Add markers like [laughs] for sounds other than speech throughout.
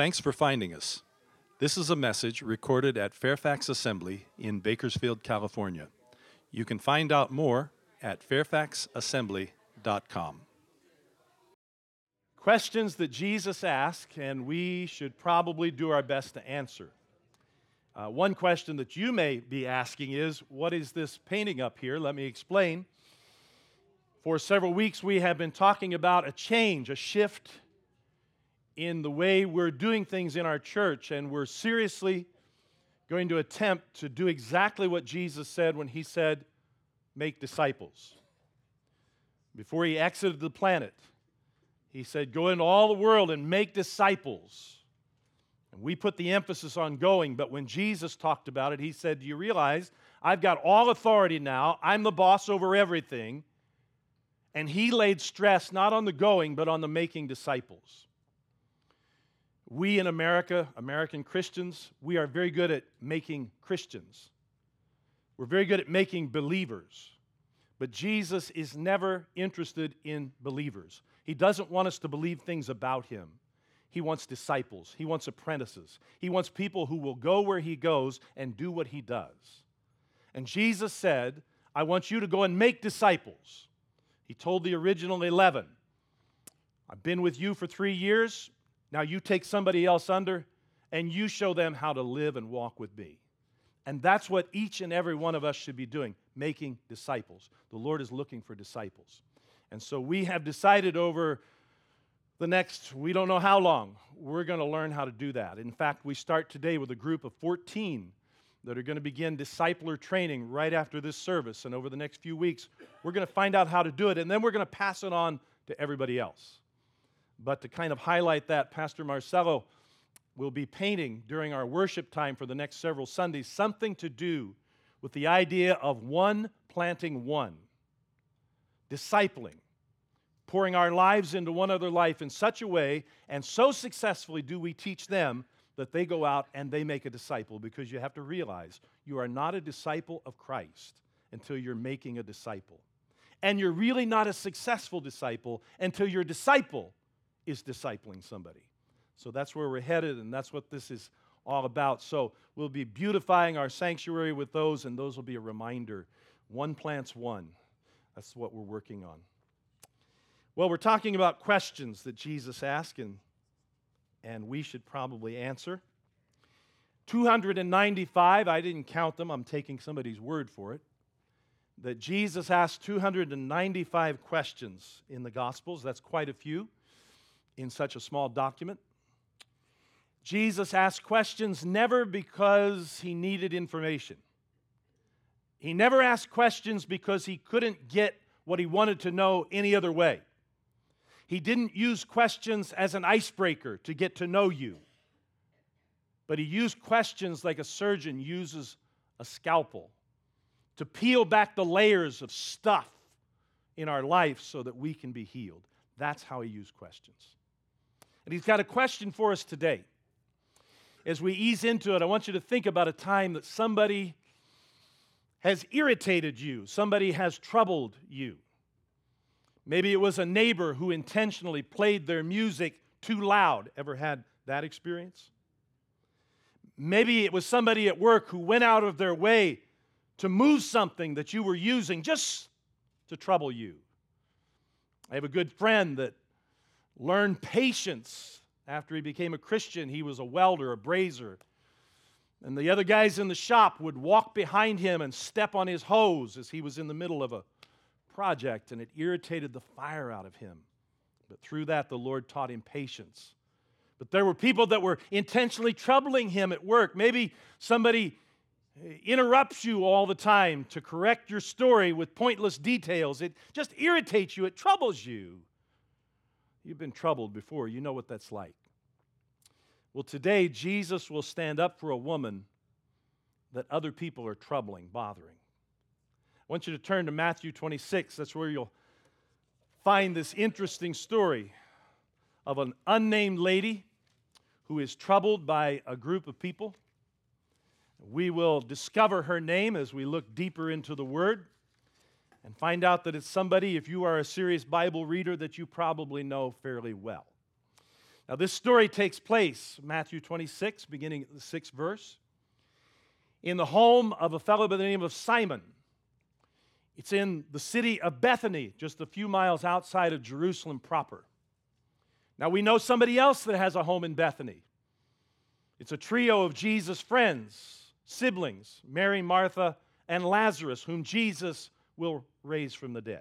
Thanks for finding us. This is a message recorded at Fairfax Assembly in Bakersfield, California. You can find out more at fairfaxassembly.com. Questions that Jesus asked, and we should probably do our best to answer. Uh, one question that you may be asking is What is this painting up here? Let me explain. For several weeks, we have been talking about a change, a shift in the way we're doing things in our church, and we're seriously going to attempt to do exactly what Jesus said when he said, Make disciples. Before he exited the planet, he said, Go into all the world and make disciples. And we put the emphasis on going, but when Jesus talked about it, he said, Do you realize I've got all authority now? I'm the boss over everything. And he laid stress not on the going, but on the making disciples. We in America, American Christians, we are very good at making Christians. We're very good at making believers. But Jesus is never interested in believers. He doesn't want us to believe things about him. He wants disciples, he wants apprentices, he wants people who will go where he goes and do what he does. And Jesus said, I want you to go and make disciples. He told the original 11, I've been with you for three years. Now you take somebody else under and you show them how to live and walk with me. And that's what each and every one of us should be doing making disciples. The Lord is looking for disciples. And so we have decided over the next, we don't know how long, we're going to learn how to do that. In fact, we start today with a group of 14 that are going to begin discipler training right after this service. And over the next few weeks, we're going to find out how to do it, and then we're going to pass it on to everybody else. But to kind of highlight that, Pastor Marcelo will be painting during our worship time for the next several Sundays something to do with the idea of one planting one, discipling, pouring our lives into one other life in such a way, and so successfully do we teach them that they go out and they make a disciple because you have to realize you are not a disciple of Christ until you're making a disciple. And you're really not a successful disciple until your disciple is discipling somebody. So that's where we're headed, and that's what this is all about. So we'll be beautifying our sanctuary with those, and those will be a reminder. One plants one. That's what we're working on. Well, we're talking about questions that Jesus asked, and, and we should probably answer. 295, I didn't count them, I'm taking somebody's word for it. That Jesus asked 295 questions in the Gospels. That's quite a few in such a small document. Jesus asked questions never because he needed information. He never asked questions because he couldn't get what he wanted to know any other way. He didn't use questions as an icebreaker to get to know you, but he used questions like a surgeon uses a scalpel to peel back the layers of stuff in our life so that we can be healed. That's how he used questions. And he's got a question for us today. As we ease into it, I want you to think about a time that somebody has irritated you, somebody has troubled you. Maybe it was a neighbor who intentionally played their music too loud. Ever had that experience? Maybe it was somebody at work who went out of their way to move something that you were using just to trouble you. I have a good friend that learned patience after he became a Christian. He was a welder, a brazier. And the other guys in the shop would walk behind him and step on his hose as he was in the middle of a project, and it irritated the fire out of him. But through that, the Lord taught him patience. But there were people that were intentionally troubling him at work. Maybe somebody interrupts you all the time to correct your story with pointless details. It just irritates you, it troubles you. You've been troubled before, you know what that's like. Well, today, Jesus will stand up for a woman that other people are troubling, bothering. I want you to turn to Matthew 26. That's where you'll find this interesting story of an unnamed lady who is troubled by a group of people. We will discover her name as we look deeper into the Word and find out that it's somebody, if you are a serious Bible reader, that you probably know fairly well. Now, this story takes place, Matthew 26, beginning at the sixth verse, in the home of a fellow by the name of Simon. It's in the city of Bethany, just a few miles outside of Jerusalem proper. Now, we know somebody else that has a home in Bethany. It's a trio of Jesus' friends, siblings, Mary, Martha, and Lazarus, whom Jesus will raise from the dead.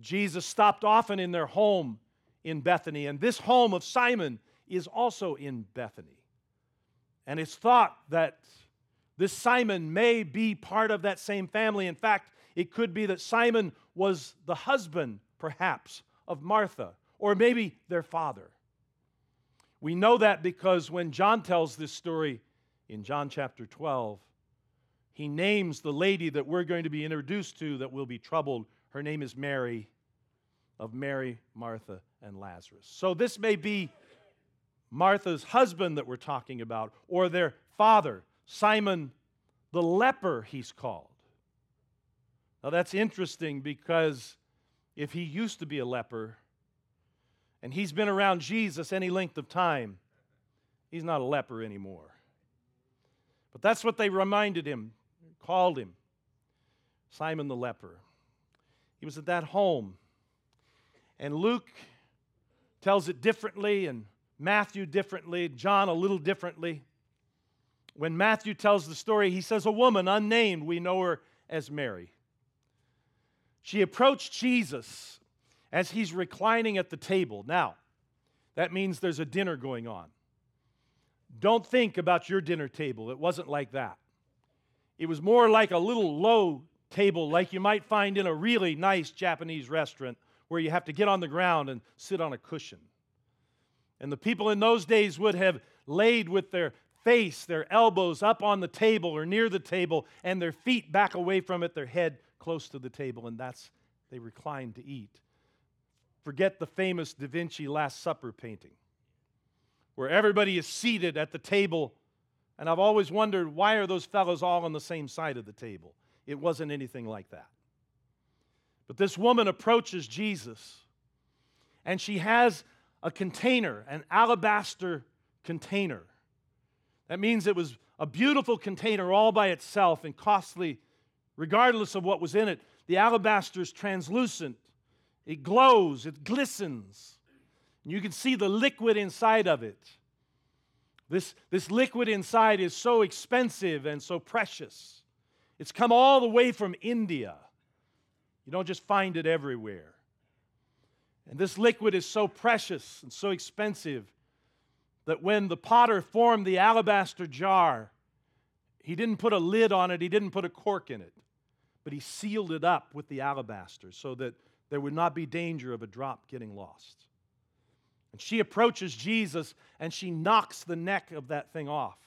Jesus stopped often in their home in Bethany, and this home of Simon is also in Bethany. And it's thought that this Simon may be part of that same family. In fact, it could be that Simon was the husband, perhaps, of Martha, or maybe their father. We know that because when John tells this story in John chapter 12, he names the lady that we're going to be introduced to that will be troubled. Her name is Mary, of Mary, Martha, and Lazarus. So this may be Martha's husband that we're talking about, or their father, Simon the leper, he's called. Now that's interesting because if he used to be a leper and he's been around Jesus any length of time, he's not a leper anymore. But that's what they reminded him, called him Simon the leper. He was at that home. And Luke tells it differently, and Matthew differently, John a little differently. When Matthew tells the story, he says, A woman unnamed, we know her as Mary. She approached Jesus as he's reclining at the table. Now, that means there's a dinner going on. Don't think about your dinner table. It wasn't like that. It was more like a little low table, like you might find in a really nice Japanese restaurant where you have to get on the ground and sit on a cushion. And the people in those days would have laid with their face, their elbows up on the table or near the table, and their feet back away from it, their head close to the table, and that's they reclined to eat. Forget the famous Da Vinci Last Supper painting, where everybody is seated at the table, and I've always wondered why are those fellows all on the same side of the table? It wasn't anything like that. But this woman approaches Jesus, and she has a container, an alabaster container. That means it was a beautiful container all by itself and costly, regardless of what was in it. The alabaster is translucent, it glows, it glistens. And you can see the liquid inside of it. This, this liquid inside is so expensive and so precious. It's come all the way from India. You don't just find it everywhere. And this liquid is so precious and so expensive that when the potter formed the alabaster jar, he didn't put a lid on it, he didn't put a cork in it, but he sealed it up with the alabaster so that there would not be danger of a drop getting lost. And she approaches Jesus and she knocks the neck of that thing off.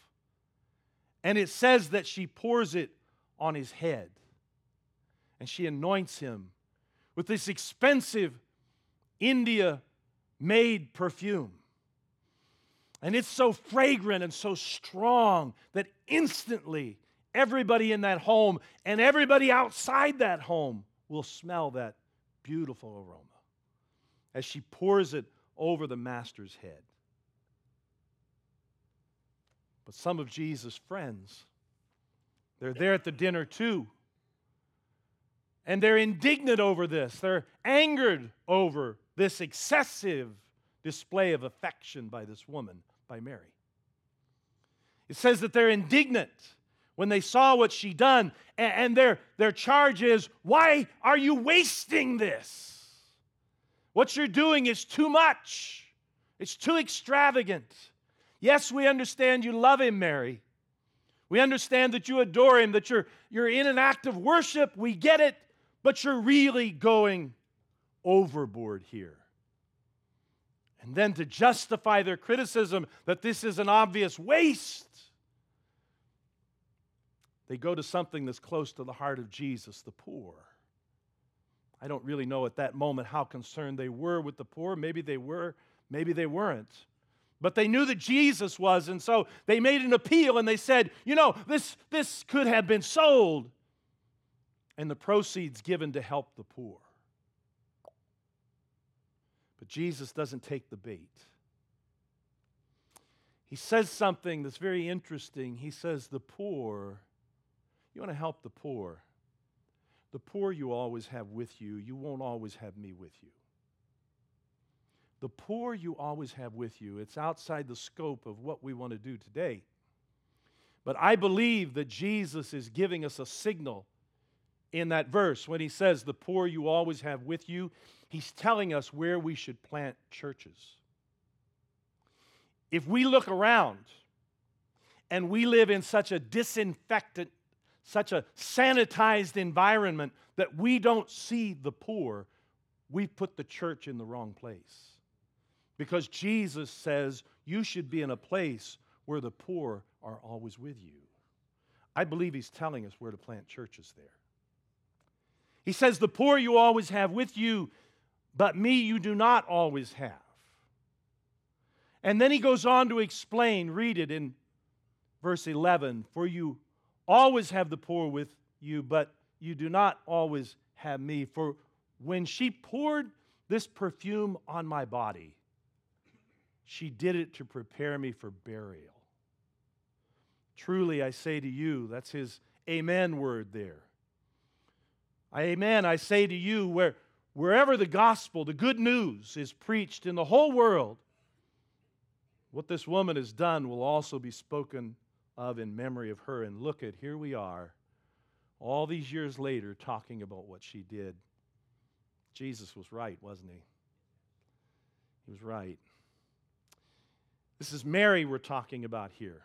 And it says that she pours it on his head and she anoints him with this expensive India made perfume. And it's so fragrant and so strong that instantly everybody in that home and everybody outside that home will smell that beautiful aroma as she pours it over the master's head. But some of Jesus' friends, they're there at the dinner too. And they're indignant over this. They're angered over this excessive display of affection by this woman, by Mary. It says that they're indignant when they saw what she done, and their, their charge is, Why are you wasting this? What you're doing is too much, it's too extravagant. Yes, we understand you love him, Mary. We understand that you adore him, that you're, you're in an act of worship. We get it but you're really going overboard here. And then to justify their criticism that this is an obvious waste, they go to something that's close to the heart of Jesus, the poor. I don't really know at that moment how concerned they were with the poor. Maybe they were, maybe they weren't. But they knew that Jesus was, and so they made an appeal and they said, you know, this, this could have been sold and the proceeds given to help the poor. But Jesus doesn't take the bait. he says something that's very interesting. He says, The poor, you want to help the poor. The poor you always have with you, you won't always have me with you. The poor you always have with you. It's outside the scope of what we want to do today. But I believe that Jesus is giving us a signal in that verse when he says, The poor you always have with you. He's telling us where we should plant churches. If we look around and we live in such a disinfectant, such a sanitized environment that we don't see the poor, we've put the church in the wrong place. Because Jesus says you should be in a place where the poor are always with you. I believe he's telling us where to plant churches there. He says, The poor you always have with you, but me you do not always have. And then he goes on to explain, read it in verse 11 For you always have the poor with you, but you do not always have me. For when she poured this perfume on my body, she did it to prepare me for burial. Truly, I say to you, that's his amen word there. Amen, I say to you, where, wherever the gospel, the good news, is preached in the whole world, what this woman has done will also be spoken of in memory of her. And look at, here we are, all these years later, talking about what she did. Jesus was right, wasn't he? He was right. This is Mary we're talking about here.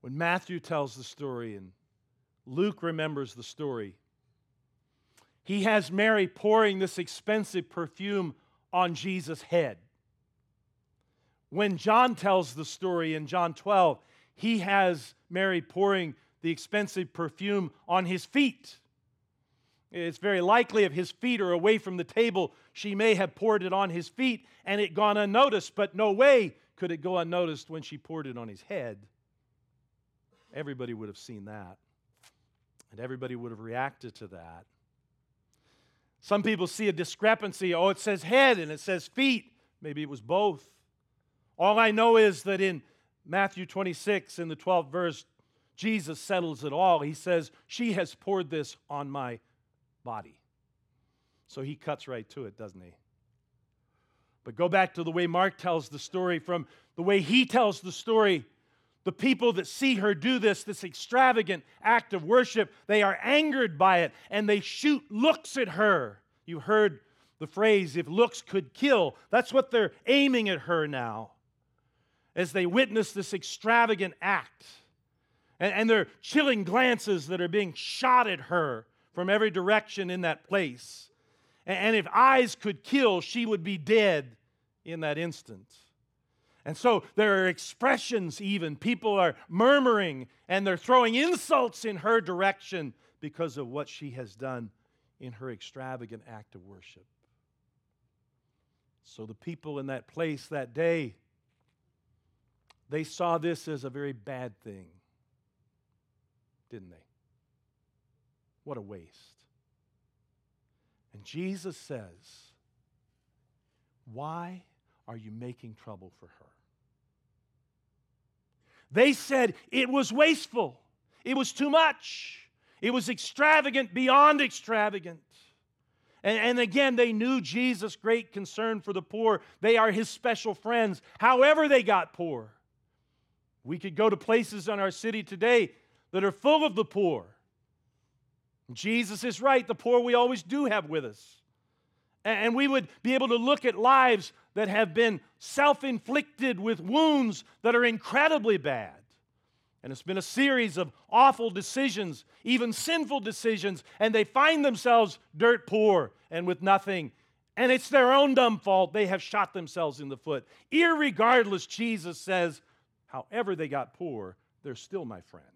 When Matthew tells the story and Luke remembers the story, he has Mary pouring this expensive perfume on Jesus' head. When John tells the story in John 12, he has Mary pouring the expensive perfume on his feet. It's very likely if his feet are away from the table, she may have poured it on his feet and it gone unnoticed, but no way could it go unnoticed when she poured it on his head. Everybody would have seen that, and everybody would have reacted to that. Some people see a discrepancy. Oh, it says head and it says feet. Maybe it was both. All I know is that in Matthew 26, in the 12th verse, Jesus settles it all. He says, She has poured this on my body. So he cuts right to it, doesn't he? But go back to the way Mark tells the story, from the way he tells the story. The people that see her do this, this extravagant act of worship, they are angered by it and they shoot looks at her. You heard the phrase, if looks could kill. That's what they're aiming at her now as they witness this extravagant act. And, and they're chilling glances that are being shot at her from every direction in that place. And, and if eyes could kill, she would be dead in that instant. And so there are expressions, even. People are murmuring and they're throwing insults in her direction because of what she has done in her extravagant act of worship. So the people in that place that day they saw this as a very bad thing, didn't they? What a waste. And Jesus says, Why are you making trouble for her? They said it was wasteful, it was too much, it was extravagant beyond extravagant. And, and, again, they knew Jesus' great concern for the poor. They are his special friends, however, they got poor. We could go to places in our city today that are full of the poor. Jesus is right, the poor we always do have with us. And we would be able to look at lives that have been self inflicted with wounds that are incredibly bad. And it's been a series of awful decisions, even sinful decisions, and they find themselves dirt poor and with nothing. And it's their own dumb fault. They have shot themselves in the foot. Irregardless, Jesus says, however they got poor, they're still my friends.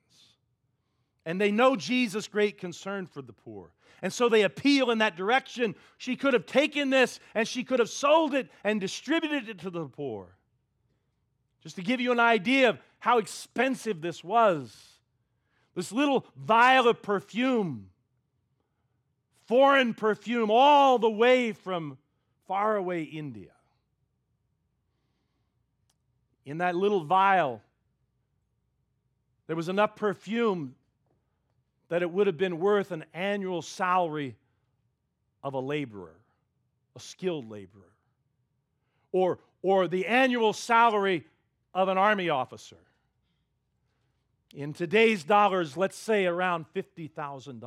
And they know Jesus' great concern for the poor. And so they appeal in that direction. She could have taken this and she could have sold it and distributed it to the poor. Just to give you an idea of how expensive this was. This little vial of perfume, foreign perfume, all the way from faraway India. In that little vial, there was enough perfume that it would have been worth an annual salary of a laborer, a skilled laborer, or, or the annual salary of an army officer. In today's dollars, let's say around $50,000.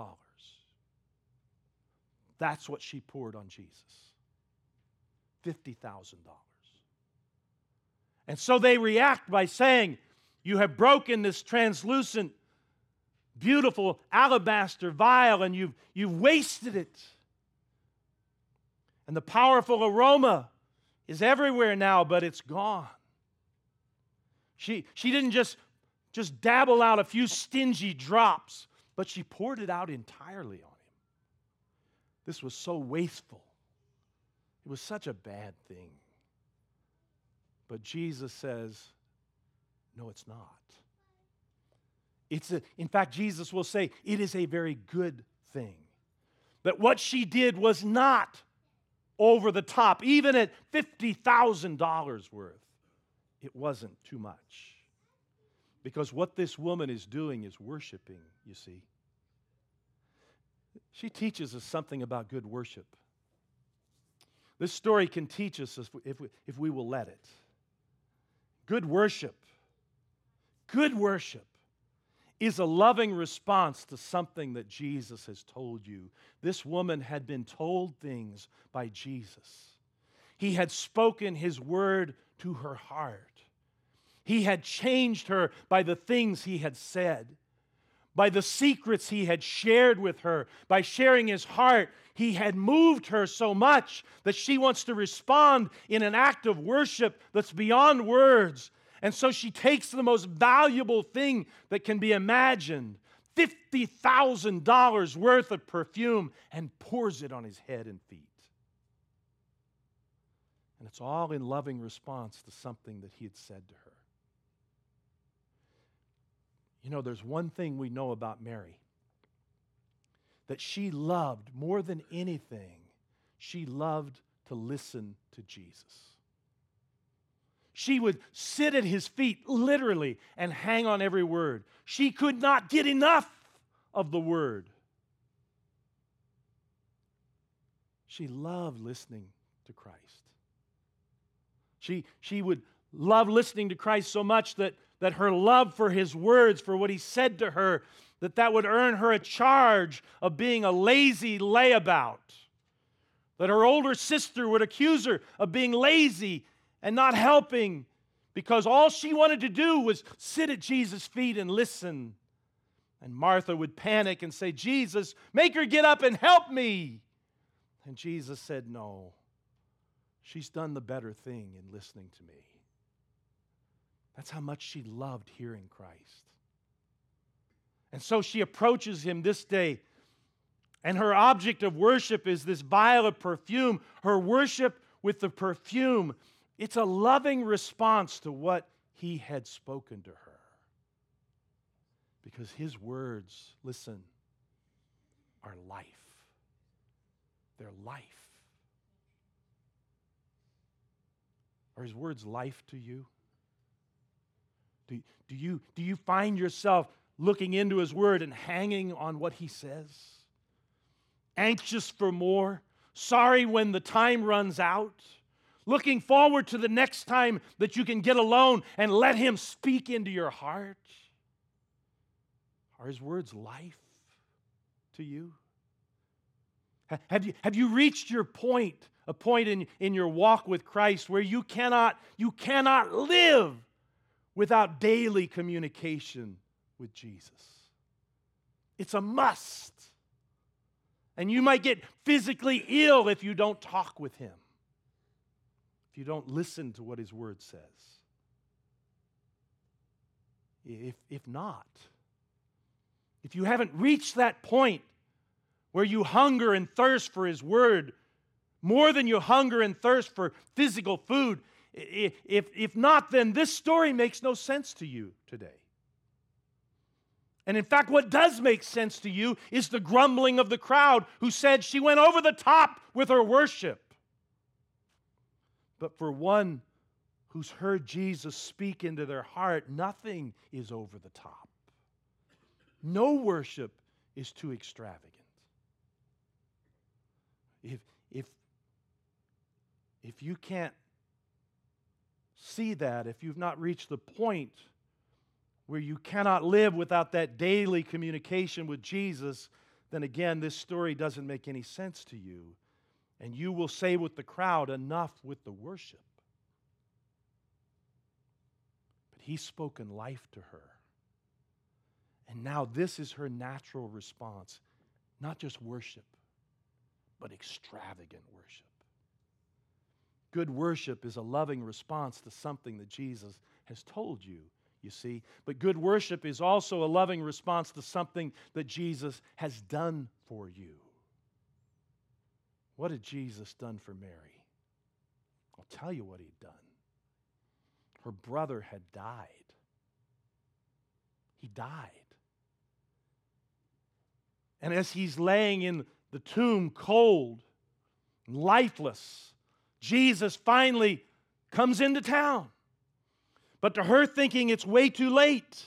That's what she poured on Jesus $50,000. And so they react by saying, You have broken this translucent, beautiful alabaster vial and you've, you've wasted it. And the powerful aroma is everywhere now, but it's gone. She, she didn't just, just dabble out a few stingy drops, but she poured it out entirely on him. This was so wasteful. It was such a bad thing. But Jesus says, no, it's not. It's a, in fact, Jesus will say, it is a very good thing. That what she did was not over the top, even at $50,000 worth. It wasn't too much. Because what this woman is doing is worshiping, you see. She teaches us something about good worship. This story can teach us if we, if we, if we will let it. Good worship, good worship is a loving response to something that Jesus has told you. This woman had been told things by Jesus. He had spoken his word to her heart. He had changed her by the things he had said, by the secrets he had shared with her, by sharing his heart. He had moved her so much that she wants to respond in an act of worship that's beyond words. And so she takes the most valuable thing that can be imagined $50,000 worth of perfume and pours it on his head and feet. And it's all in loving response to something that he had said to her. You know, there's one thing we know about Mary that she loved more than anything, she loved to listen to Jesus. She would sit at his feet literally and hang on every word. She could not get enough of the word. She loved listening to Christ. She, she would love listening to Christ so much that that her love for his words, for what he said to her, that that would earn her a charge of being a lazy layabout. That her older sister would accuse her of being lazy and not helping because all she wanted to do was sit at Jesus' feet and listen. And Martha would panic and say, Jesus, make her get up and help me. And Jesus said, No, she's done the better thing in listening to me. That's how much she loved hearing Christ. And so she approaches him this day, and her object of worship is this vial of perfume. Her worship with the perfume, it's a loving response to what he had spoken to her. Because his words, listen, are life. They're life. Are his words life to you? Do, do, you, do you find yourself looking into His Word and hanging on what He says? Anxious for more? Sorry when the time runs out? Looking forward to the next time that you can get alone and let Him speak into your heart? Are His words life to you? Have you, have you reached your point, a point in, in your walk with Christ where you cannot, you cannot live without daily communication with Jesus. It's a must. And you might get physically ill if you don't talk with Him, if you don't listen to what His Word says. If, if not, if you haven't reached that point where you hunger and thirst for His Word more than you hunger and thirst for physical food, if, if not, then this story makes no sense to you today. And in fact, what does make sense to you is the grumbling of the crowd who said she went over the top with her worship. But for one who's heard Jesus speak into their heart, nothing is over the top. No worship is too extravagant. If, if, if you can't see that, if you've not reached the point where you cannot live without that daily communication with Jesus, then again, this story doesn't make any sense to you. And you will say with the crowd, enough with the worship. But he's spoken life to her. And now this is her natural response not just worship, but extravagant worship. Good worship is a loving response to something that Jesus has told you you see. But good worship is also a loving response to something that Jesus has done for you. What had Jesus done for Mary? I'll tell you what he'd done. Her brother had died. He died. And as he's laying in the tomb, cold, lifeless, Jesus finally comes into town. But to her thinking, it's way too late.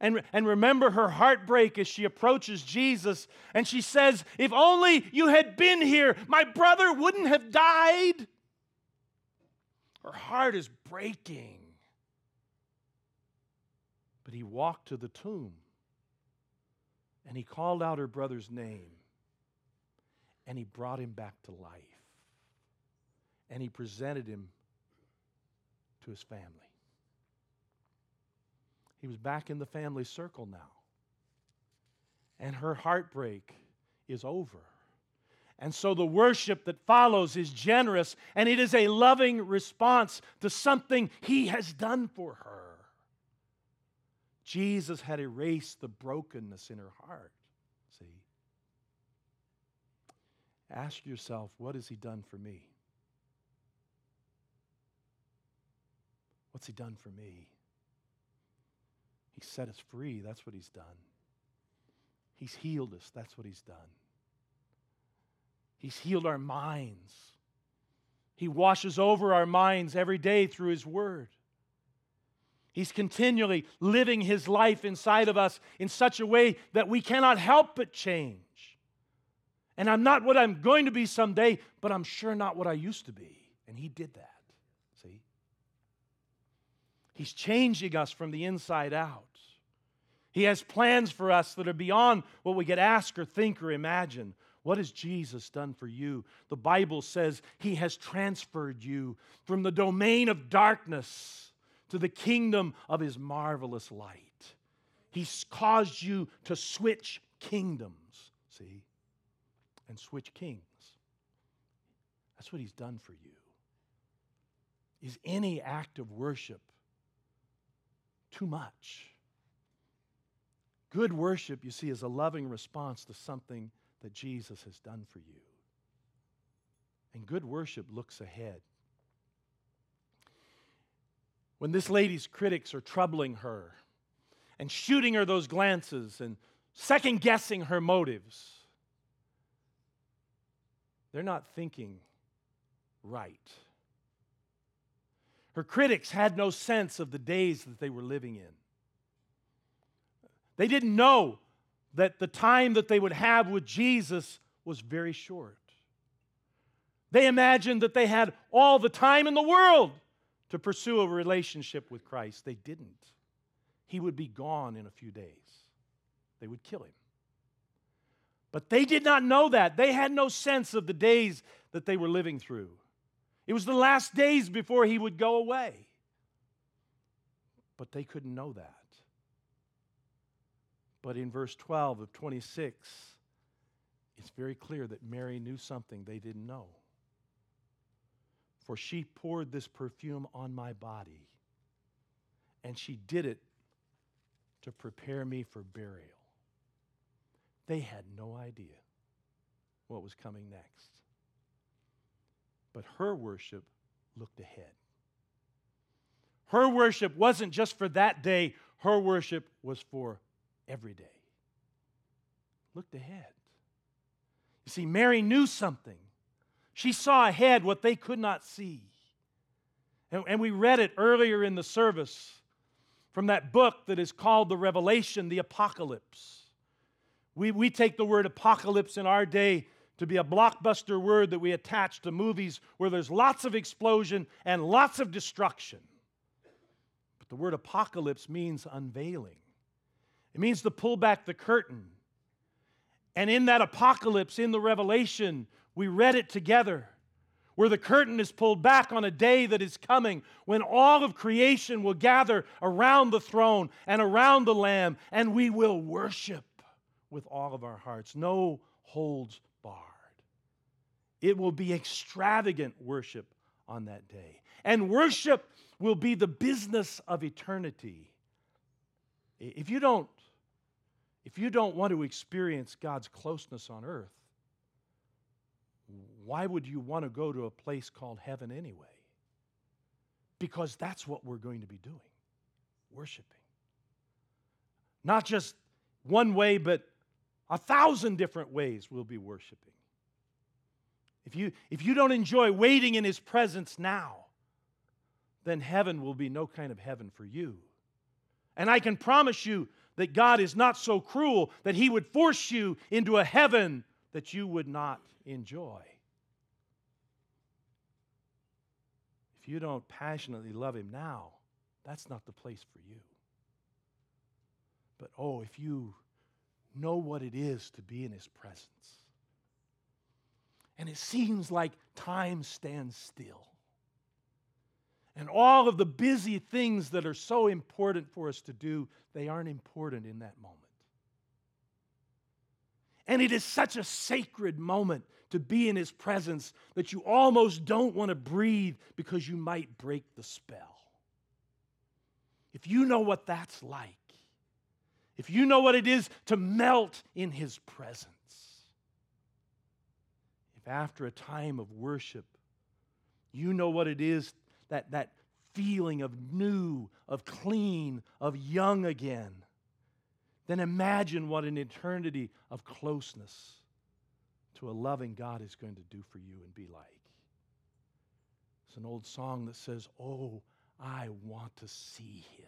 And, and remember her heartbreak as she approaches Jesus and she says, If only you had been here, my brother wouldn't have died. Her heart is breaking. But he walked to the tomb and he called out her brother's name and he brought him back to life and he presented him to his family. He was back in the family circle now. And her heartbreak is over. And so the worship that follows is generous and it is a loving response to something he has done for her. Jesus had erased the brokenness in her heart. See? Ask yourself, what has he done for me? What's he done for me? He set us free. That's what He's done. He's healed us. That's what He's done. He's healed our minds. He washes over our minds every day through His Word. He's continually living His life inside of us in such a way that we cannot help but change. And I'm not what I'm going to be someday, but I'm sure not what I used to be. And He did that. He's changing us from the inside out. He has plans for us that are beyond what we could ask or think or imagine. What has Jesus done for you? The Bible says He has transferred you from the domain of darkness to the kingdom of His marvelous light. He's caused you to switch kingdoms, see, and switch kings. That's what He's done for you. Is any act of worship too much? Good worship, you see, is a loving response to something that Jesus has done for you. And good worship looks ahead. When this lady's critics are troubling her and shooting her those glances and second guessing her motives, they're not thinking right. Her critics had no sense of the days that they were living in. They didn't know that the time that they would have with Jesus was very short. They imagined that they had all the time in the world to pursue a relationship with Christ. They didn't. He would be gone in a few days, they would kill him. But they did not know that. They had no sense of the days that they were living through. It was the last days before he would go away. But they couldn't know that. But in verse 12 of 26, it's very clear that Mary knew something they didn't know. For she poured this perfume on my body, and she did it to prepare me for burial. They had no idea what was coming next. But her worship looked ahead. Her worship wasn't just for that day, her worship was for every day. Looked ahead. You see, Mary knew something. She saw ahead what they could not see. And, and we read it earlier in the service from that book that is called the Revelation, the Apocalypse. We, we take the word apocalypse in our day to be a blockbuster word that we attach to movies where there's lots of explosion and lots of destruction. But the word apocalypse means unveiling, it means to pull back the curtain. And in that apocalypse, in the Revelation, we read it together where the curtain is pulled back on a day that is coming when all of creation will gather around the throne and around the Lamb, and we will worship with all of our hearts. No holds barred. It will be extravagant worship on that day. And worship will be the business of eternity. If you don't, if you don't want to experience God's closeness on earth, why would you want to go to a place called heaven anyway? Because that's what we're going to be doing worshiping. Not just one way, but a thousand different ways we'll be worshiping. If you, if you don't enjoy waiting in His presence now, then heaven will be no kind of heaven for you. And I can promise you that God is not so cruel that He would force you into a heaven that you would not enjoy. If you don't passionately love Him now, that's not the place for you. But oh, if you know what it is to be in His presence, and it seems like time stands still. And all of the busy things that are so important for us to do, they aren't important in that moment. And it is such a sacred moment to be in His presence that you almost don't want to breathe because you might break the spell. If you know what that's like, if you know what it is to melt in His presence, after a time of worship, you know what it is that, that feeling of new, of clean, of young again, then imagine what an eternity of closeness to a loving God is going to do for you and be like. It's an old song that says, Oh, I want to see him.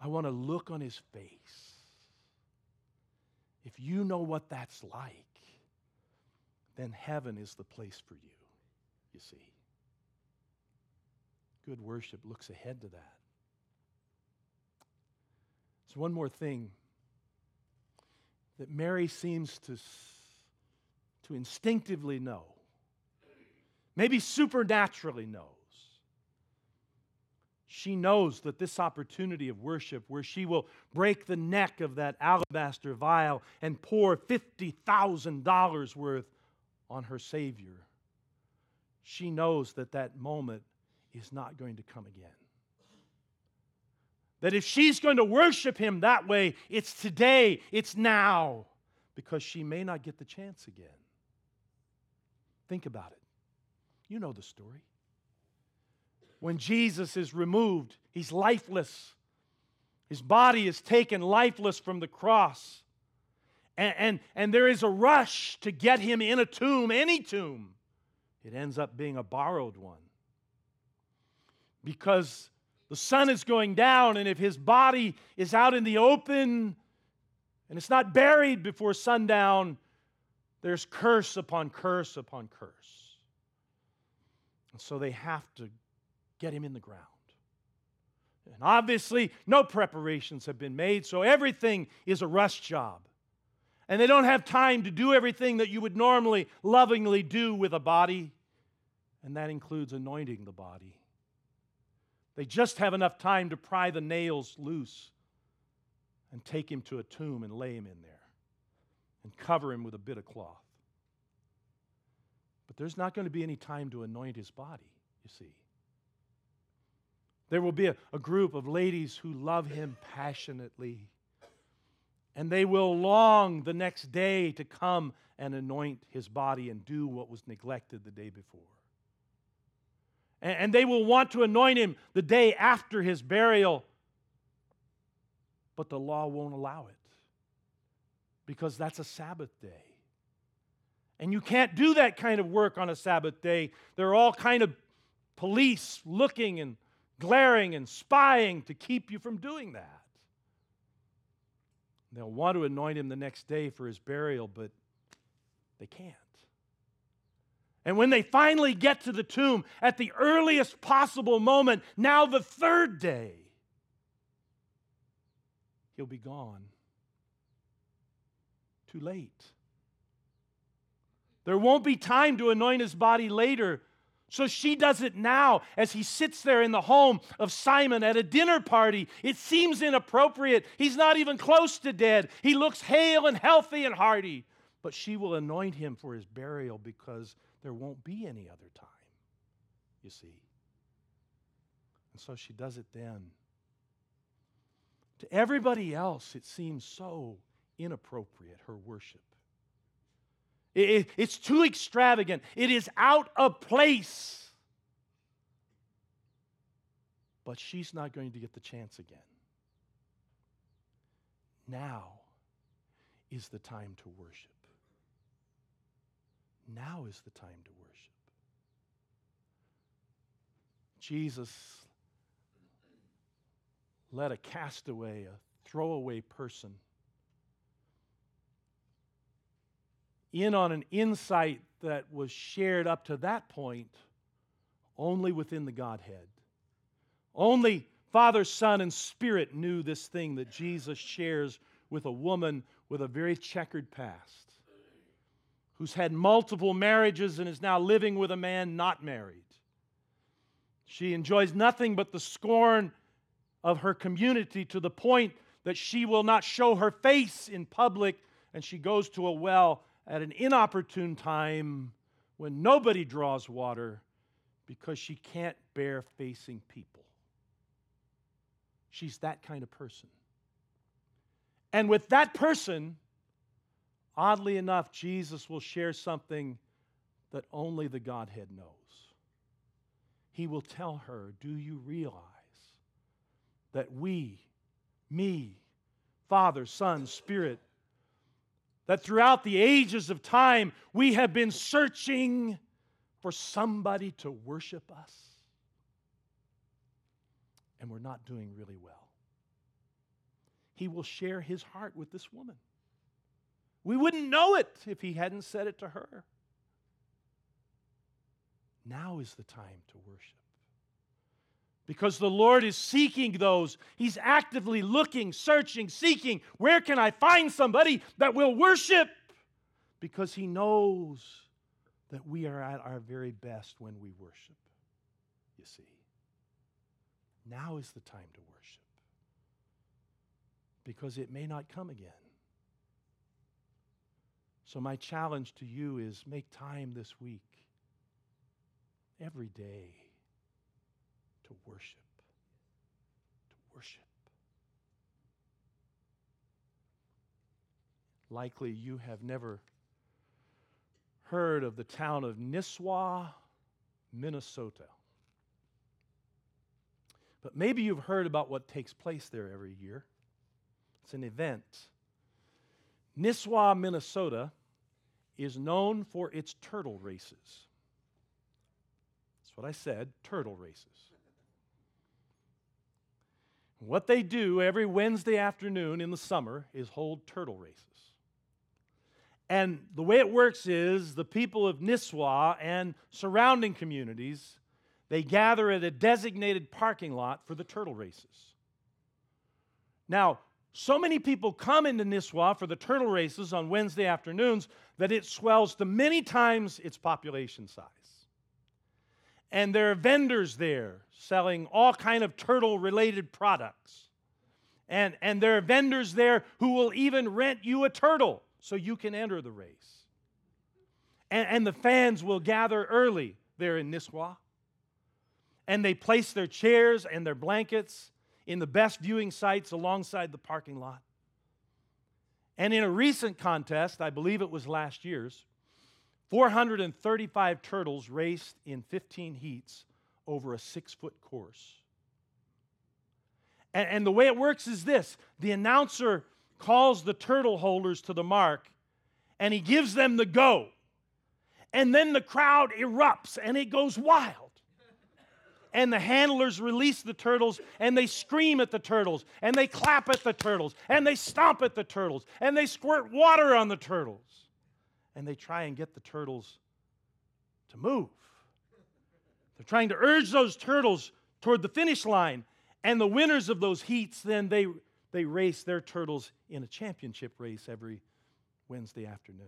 I want to look on his face. If you know what that's like, then heaven is the place for you, you see. Good worship looks ahead to that. So, one more thing that Mary seems to, to instinctively know, maybe supernaturally knows. She knows that this opportunity of worship, where she will break the neck of that alabaster vial and pour $50,000 worth on her Savior, she knows that that moment is not going to come again. That if she's going to worship him that way, it's today, it's now, because she may not get the chance again. Think about it. You know the story. When Jesus is removed, he's lifeless. His body is taken lifeless from the cross. And, and, and there is a rush to get him in a tomb, any tomb. It ends up being a borrowed one. Because the sun is going down, and if his body is out in the open and it's not buried before sundown, there's curse upon curse upon curse. And so they have to get him in the ground. And obviously, no preparations have been made, so everything is a rush job. And they don't have time to do everything that you would normally lovingly do with a body, and that includes anointing the body. They just have enough time to pry the nails loose and take him to a tomb and lay him in there and cover him with a bit of cloth. But there's not going to be any time to anoint his body, you see. There will be a, a group of ladies who love him passionately, and they will long the next day to come and anoint his body and do what was neglected the day before. And they will want to anoint him the day after his burial. But the law won't allow it because that's a Sabbath day. And you can't do that kind of work on a Sabbath day. There are all kind of police looking and glaring and spying to keep you from doing that. They'll want to anoint him the next day for his burial, but they can't. And when they finally get to the tomb at the earliest possible moment, now the third day, he'll be gone. Too late. There won't be time to anoint his body later. So she does it now as he sits there in the home of Simon at a dinner party. It seems inappropriate. He's not even close to dead. He looks hale and healthy and hearty. But she will anoint him for his burial because there won't be any other time, you see. And so she does it then. To everybody else, it seems so inappropriate, her worship. It, it's too extravagant. It is out of place. But she's not going to get the chance again. Now is the time to worship. Now is the time to worship. Jesus let a castaway, a throwaway person, in on an insight that was shared up to that point only within the Godhead. Only Father, Son, and Spirit knew this thing that Jesus shares with a woman with a very checkered past, who's had multiple marriages and is now living with a man not married. She enjoys nothing but the scorn of her community to the point that she will not show her face in public and she goes to a well at an inopportune time when nobody draws water because she can't bear facing people. She's that kind of person. And with that person, oddly enough, Jesus will share something that only the Godhead knows. He will tell her, Do you realize that we, me, Father, Son, Spirit, that throughout the ages of time we have been searching for somebody to worship us. And we're not doing really well. He will share his heart with this woman. We wouldn't know it if he hadn't said it to her. Now is the time to worship because the Lord is seeking those. He's actively looking, searching, seeking. Where can I find somebody that will worship? Because He knows that we are at our very best when we worship. You see, now is the time to worship because it may not come again. So, my challenge to you is make time this week, every day to worship. To worship. Likely you have never heard of the town of Nisswa, Minnesota. But maybe you've heard about what takes place there every year. It's an event. Nisswa, Minnesota is known for its turtle races. That's what I said turtle races. What they do every Wednesday afternoon in the summer is hold turtle races. And the way it works is the people of Nisswa and surrounding communities, they gather at a designated parking lot for the turtle races. Now, so many people come into Nisswa for the turtle races on Wednesday afternoons that it swells to many times its population size. And there are vendors there selling all kind of turtle related products. And, and there are vendors there who will even rent you a turtle so you can enter the race. And, and the fans will gather early there in Nisswa. And they place their chairs and their blankets in the best viewing sites alongside the parking lot. And in a recent contest, I believe it was last year's, 435 turtles raced in 15 heats over a six foot course. And, and, the way it works is this the announcer calls the turtle holders to the mark and he gives them the go. And then the crowd erupts and it goes wild. and the handlers release the turtles and they scream at the turtles and they clap at the turtles and they stomp at the turtles and they squirt water on the turtles and they try and get the turtles to move. They're trying to urge those turtles toward the finish line and the winners of those heats then they they race their turtles in a championship race every Wednesday afternoon.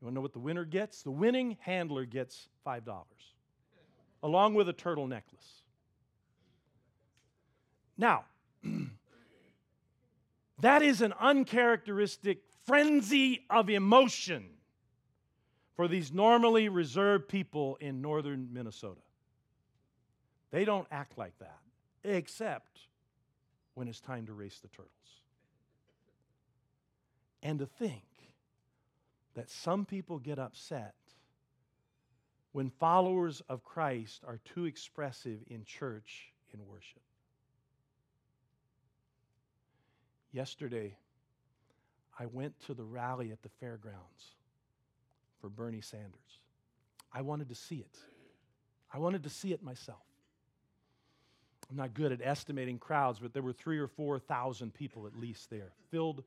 You want to know what the winner gets? The winning handler gets $5 along with a turtle necklace. Now, [clears throat] that is an uncharacteristic frenzy of emotion for these normally reserved people in northern Minnesota. They don't act like that, except when it's time to race the turtles. And to think that some people get upset when followers of Christ are too expressive in church in worship. Yesterday, I went to the rally at the fairgrounds for Bernie Sanders. I wanted to see it. I wanted to see it myself. I'm not good at estimating crowds, but there were three or four thousand people at least there, filled,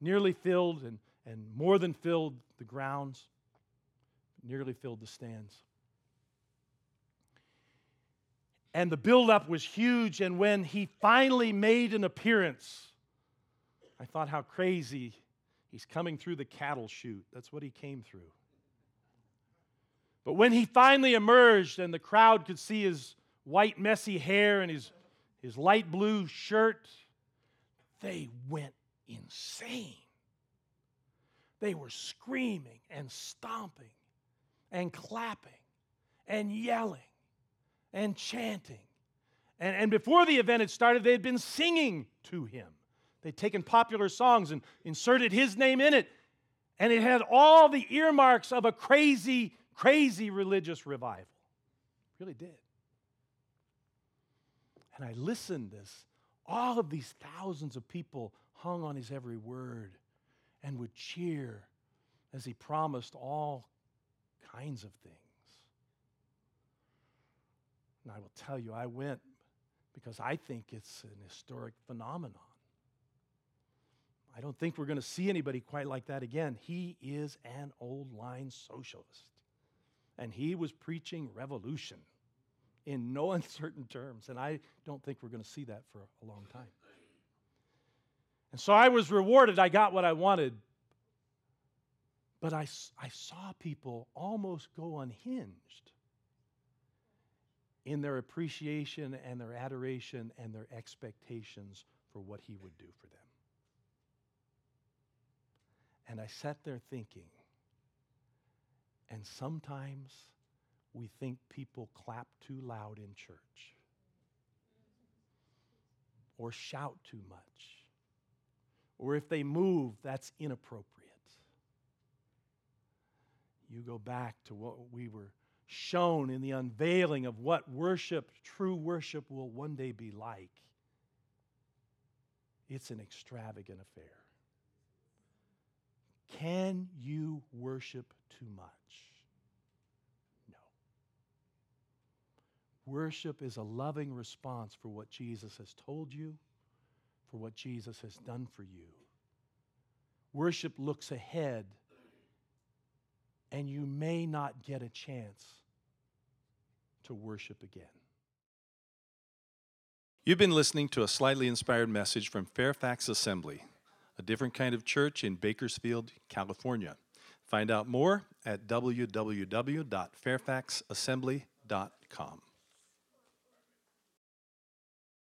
nearly filled, and, and more than filled the grounds nearly filled the stands. And the buildup was huge, and when he finally made an appearance, I thought how crazy he's coming through the cattle chute. That's what he came through. But when he finally emerged and the crowd could see his white, messy hair and his, his light blue shirt, they went insane. They were screaming and stomping and clapping and yelling and chanting. And, and before the event had started, they had been singing to him. They'd taken popular songs and inserted his name in it. And it had all the earmarks of a crazy, crazy religious revival. It really did. And I listened as all of these thousands of people hung on his every word and would cheer as he promised all kinds of things. And I will tell you, I went because I think it's an historic phenomenon. I don't think we're going to see anybody quite like that again. He is an old line socialist. And he was preaching revolution in no [laughs] uncertain terms. And I don't think we're going to see that for a long time. And so I was rewarded. I got what I wanted. But I, I saw people almost go unhinged in their appreciation and their adoration and their expectations for what he would do for them. And I sat there thinking, and sometimes we think people clap too loud in church or shout too much, or if they move, that's inappropriate you go back to what we were shown in the unveiling of what worship, true worship, will one day be like. It's an extravagant affair. Can you worship too much? No. Worship is a loving response for what Jesus has told you, for what Jesus has done for you. Worship looks ahead and you may not get a chance to worship again. You've been listening to a slightly inspired message from Fairfax Assembly, a different kind of church in Bakersfield, California. Find out more at www.fairfaxassembly.com.